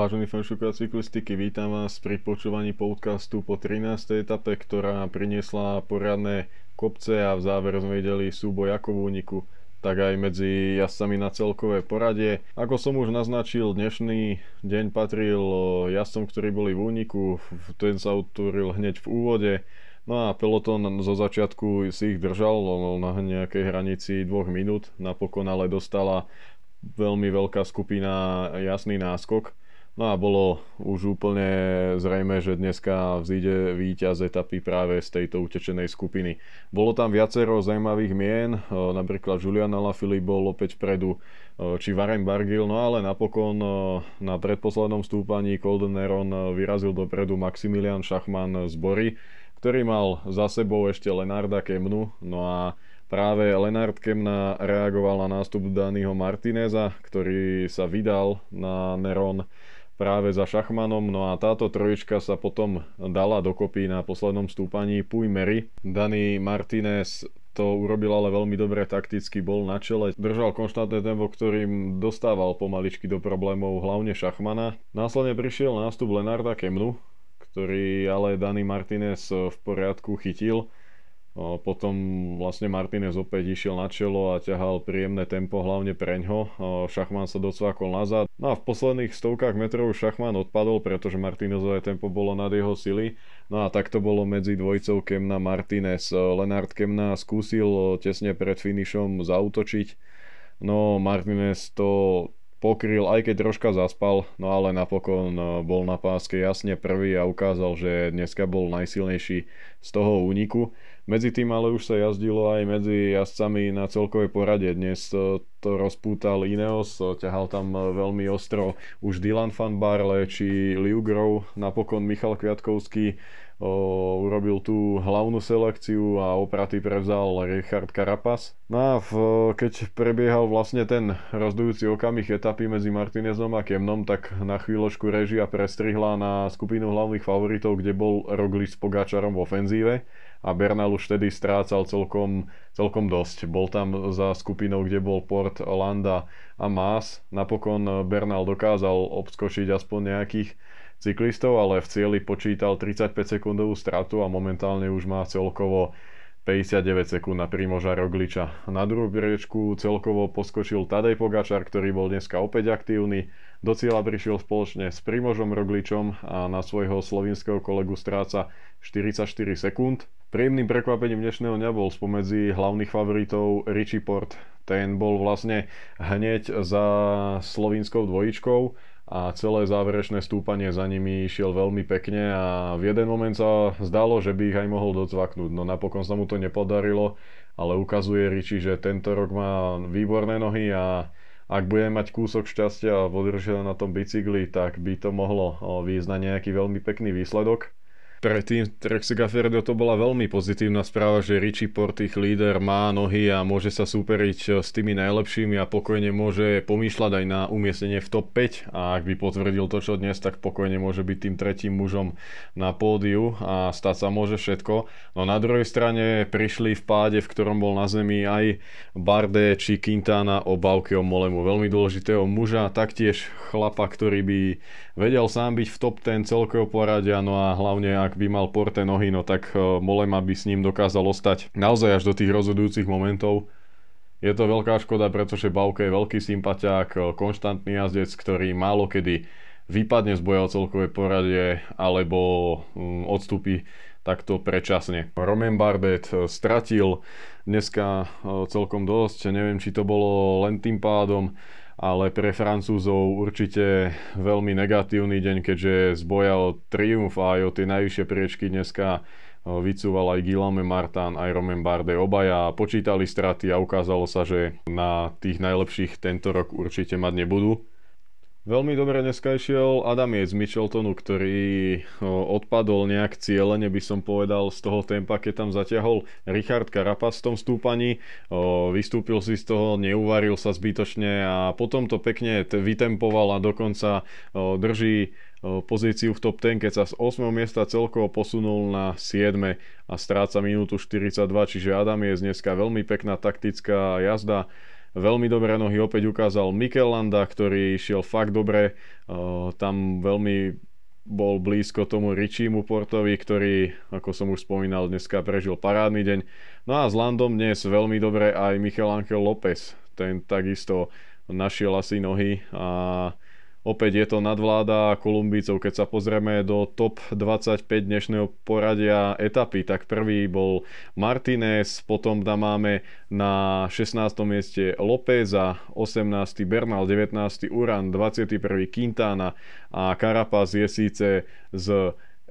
Vážení fanšukovia cyklistiky, vítam vás pri počúvaní podcastu po 13. etape, ktorá priniesla poriadne kopce a v záver sme videli súboj ako v úniku, tak aj medzi jazdcami na celkové poradie. Ako som už naznačil, dnešný deň patril jazdcom, ktorí boli v úniku, ten sa utvoril hneď v úvode, No a peloton zo začiatku si ich držal na nejakej hranici dvoch minút, napokon ale dostala veľmi veľká skupina jasný náskok. No a bolo už úplne zrejme, že dneska vzíde víťaz etapy práve z tejto utečenej skupiny. Bolo tam viacero zaujímavých mien, napríklad Julian Alaphilippe bol opäť vpredu, či Varem Bargil, no ale napokon na predposlednom stúpaní Coldeneron vyrazil dopredu Maximilian Schachmann z Bory, ktorý mal za sebou ešte Lenarda Kemnu, no a práve Lenard Kemna reagoval na nástup Daniho Martineza, ktorý sa vydal na Neron práve za Šachmanom, no a táto trojička sa potom dala dokopy na poslednom stúpaní Puj Mary. Dani Martinez to urobil ale veľmi dobre takticky, bol na čele, držal konštantné tempo, ktorým dostával pomaličky do problémov hlavne Šachmana. Následne prišiel nástup Lenarda Kemnu, ktorý ale Dani Martinez v poriadku chytil potom vlastne Martinez opäť išiel na čelo a ťahal príjemné tempo hlavne preňho. Šachman sa docvakol nazad. No a v posledných stovkách metrov Šachman odpadol, pretože Martinezové tempo bolo nad jeho sily. No a tak to bolo medzi dvojicou Kemna Martinez. Lenard Kemna skúsil tesne pred finišom zautočiť. No Martinez to pokryl, aj keď troška zaspal, no ale napokon bol na páske jasne prvý a ukázal, že dneska bol najsilnejší z toho úniku. Medzi tým ale už sa jazdilo aj medzi jazdcami na celkovej porade. Dnes to, to rozpútal Ineos, ťahal tam veľmi ostro už Dylan van Barle či Liu Grove, napokon Michal Kviatkovský urobil tú hlavnú selekciu a opraty prevzal Richard Carapaz. No a v, keď prebiehal vlastne ten rozdujúci okamih etapy medzi Martinezom a Kemnom, tak na chvíľočku režia prestrihla na skupinu hlavných favoritov, kde bol Roglič s Pogačarom v ofenzíve a Bernal už vtedy strácal celkom, celkom dosť. Bol tam za skupinou, kde bol Port, Landa a Maas. Napokon Bernal dokázal obskočiť aspoň nejakých cyklistov, ale v cieli počítal 35 sekundovú stratu a momentálne už má celkovo 59 sekúnd na Primoža Rogliča. Na druhú priečku celkovo poskočil Tadej Pogačar, ktorý bol dneska opäť aktívny. Do cieľa prišiel spoločne s Primožom Rogličom a na svojho slovinského kolegu stráca 44 sekúnd. Príjemným prekvapením dnešného dňa bol spomedzi hlavných favoritov Richie Port. Ten bol vlastne hneď za slovínskou dvojičkou a celé záverečné stúpanie za nimi išiel veľmi pekne a v jeden moment sa zdalo, že by ich aj mohol docvaknúť, no napokon sa mu to nepodarilo, ale ukazuje Richie, že tento rok má výborné nohy a ak bude mať kúsok šťastia a podržia na tom bicykli, tak by to mohlo výjsť nejaký veľmi pekný výsledok. Pre tým Trexi Gafferdo to bola veľmi pozitívna správa, že Richie Port, ich líder, má nohy a môže sa superiť s tými najlepšími a pokojne môže pomýšľať aj na umiestnenie v top 5 a ak by potvrdil to, čo dnes, tak pokojne môže byť tým tretím mužom na pódiu a stať sa môže všetko. No na druhej strane prišli v páde, v ktorom bol na zemi aj Barde či Quintana o Baukeho Molemu. Veľmi dôležitého muža, taktiež chlapa, ktorý by vedel sám byť v top 10 celkového poradia, no a hlavne ak by mal Porte nohy, no tak e, Molema by s ním dokázal ostať naozaj až do tých rozhodujúcich momentov. Je to veľká škoda, pretože Bauke je veľký sympatiák, e, konštantný jazdec, ktorý málo kedy vypadne z boja o celkové poradie alebo mm, odstúpi takto predčasne. Romain Bardet e, stratil dneska celkom dosť, neviem či to bolo len tým pádom, ale pre Francúzov určite veľmi negatívny deň, keďže z boja o triumf a aj o tie najvyššie priečky dneska vycúval aj Guillaume Martin, aj Romain Bardet. Obaja počítali straty a ukázalo sa, že na tých najlepších tento rok určite mať nebudú. Veľmi dobre dneska išiel Adamiec z Micheltonu, ktorý odpadol nejak cieľene, by som povedal, z toho tempa, keď tam zatiahol Richard Carapaz v tom stúpaní. Vystúpil si z toho, neuvaril sa zbytočne a potom to pekne vytempoval a dokonca drží pozíciu v top 10, keď sa z 8. miesta celkovo posunul na 7. a stráca minútu 42, čiže Adam je dneska veľmi pekná taktická jazda veľmi dobré nohy opäť ukázal Mikel Landa, ktorý šiel fakt dobre, tam veľmi bol blízko tomu Richimu Portovi, ktorý, ako som už spomínal, dneska prežil parádny deň. No a s Landom dnes veľmi dobre aj Michel Angel López, ten takisto našiel asi nohy a Opäť je to nadvláda Kolumbícov. Keď sa pozrieme do top 25 dnešného poradia etapy, tak prvý bol Martinez, potom tam máme na 16. mieste Lópeza, 18. Bernal, 19. Uran, 21. Quintana a Carapaz je síce z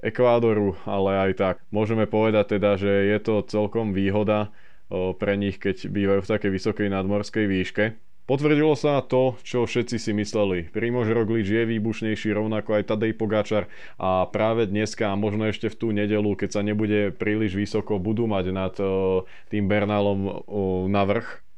Ekvádoru, ale aj tak môžeme povedať teda, že je to celkom výhoda pre nich, keď bývajú v takej vysokej nadmorskej výške. Potvrdilo sa to, čo všetci si mysleli. Primož Roglič je výbušnejší, rovnako aj Tadej Pogačar a práve dneska a možno ešte v tú nedelu, keď sa nebude príliš vysoko, budú mať nad uh, tým Bernálom uh, na vrch.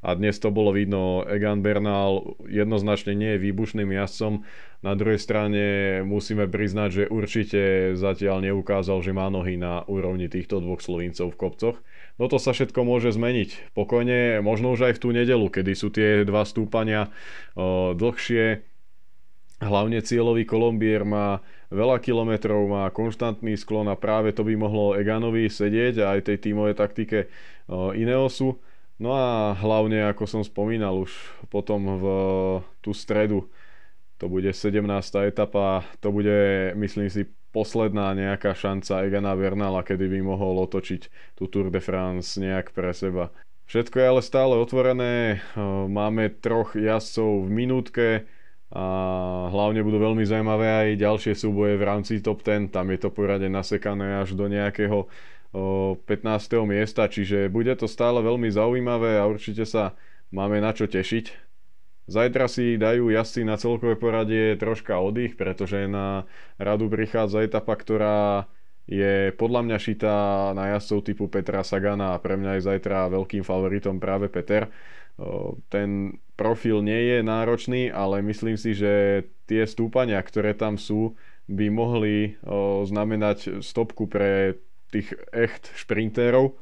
A dnes to bolo vidno, Egan Bernal jednoznačne nie je výbušným jazdcom. Na druhej strane musíme priznať, že určite zatiaľ neukázal, že má nohy na úrovni týchto dvoch Slovincov v kopcoch. No to sa všetko môže zmeniť. Pokojne, možno už aj v tú nedelu, kedy sú tie dva stúpania o, dlhšie. Hlavne cieľový Kolombier má veľa kilometrov, má konštantný sklon a práve to by mohlo Eganovi sedieť aj tej tímovej taktike o, Ineosu. No a hlavne, ako som spomínal už potom v tú stredu, to bude 17. etapa, to bude, myslím si, posledná nejaká šanca Egana Bernala, kedy by mohol otočiť tú Tour de France nejak pre seba. Všetko je ale stále otvorené, máme troch jazdcov v minútke a hlavne budú veľmi zaujímavé aj ďalšie súboje v rámci top 10, tam je to poradne nasekané až do nejakého 15. miesta, čiže bude to stále veľmi zaujímavé a určite sa máme na čo tešiť. Zajtra si dajú jazdci na celkové poradie troška oddych, pretože na radu prichádza etapa, ktorá je podľa mňa šitá na jazdcov typu Petra Sagana a pre mňa je zajtra veľkým favoritom práve Peter. Ten profil nie je náročný, ale myslím si, že tie stúpania, ktoré tam sú, by mohli znamenať stopku pre tých echt šprintérov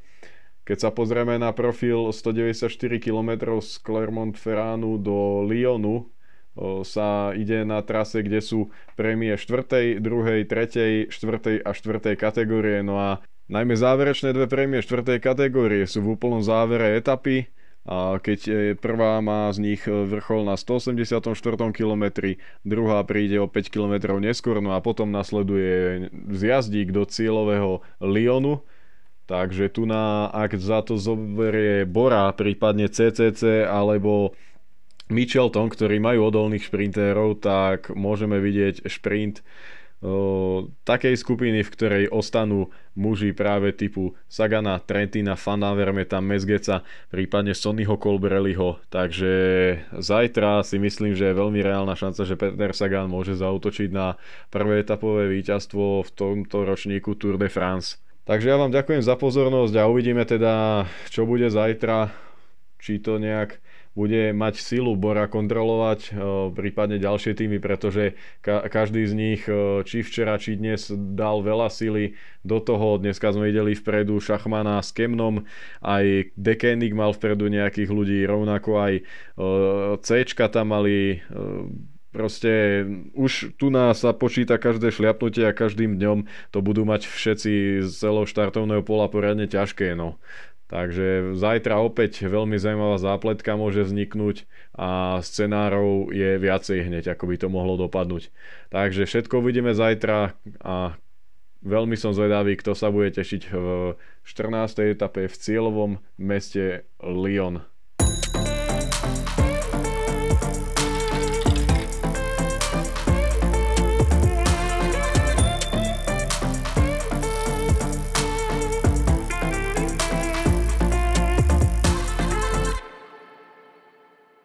keď sa pozrieme na profil 194 km z Clermont-Ferranu do Lyonu, sa ide na trase, kde sú prémie 4., 2., 3., 4. a 4. kategórie. No a najmä záverečné dve prémie 4. kategórie sú v úplnom závere etapy. Keď prvá má z nich vrchol na 184 km, druhá príde o 5 km neskôr, no a potom nasleduje zjazdík do cieľového Lyonu. Takže tu na, ak za to zoberie Bora, prípadne CCC alebo Michelton, ktorí majú odolných šprintérov, tak môžeme vidieť šprint takej skupiny, v ktorej ostanú muži práve typu Sagana, Trentina, Fanavermeta, Mezgeca, prípadne Sonnyho Colbrelliho. Takže zajtra si myslím, že je veľmi reálna šanca, že Peter Sagan môže zautočiť na prvé etapové víťazstvo v tomto ročníku Tour de France. Takže ja vám ďakujem za pozornosť a uvidíme teda, čo bude zajtra, či to nejak bude mať silu Bora kontrolovať, prípadne ďalšie týmy, pretože ka- každý z nich, či včera, či dnes dal veľa sily do toho. Dneska sme videli vpredu Šachmana s Kemnom, aj Dekenik mal vpredu nejakých ľudí, rovnako aj C tam mali Proste už tu nás sa počíta každé šliapnutie a každým dňom to budú mať všetci z celého štartovného pola poriadne ťažké. No. Takže zajtra opäť veľmi zaujímavá zápletka môže vzniknúť a scenárov je viacej hneď, ako by to mohlo dopadnúť. Takže všetko uvidíme zajtra a veľmi som zvedavý, kto sa bude tešiť v 14. etape v cieľovom meste Lyon.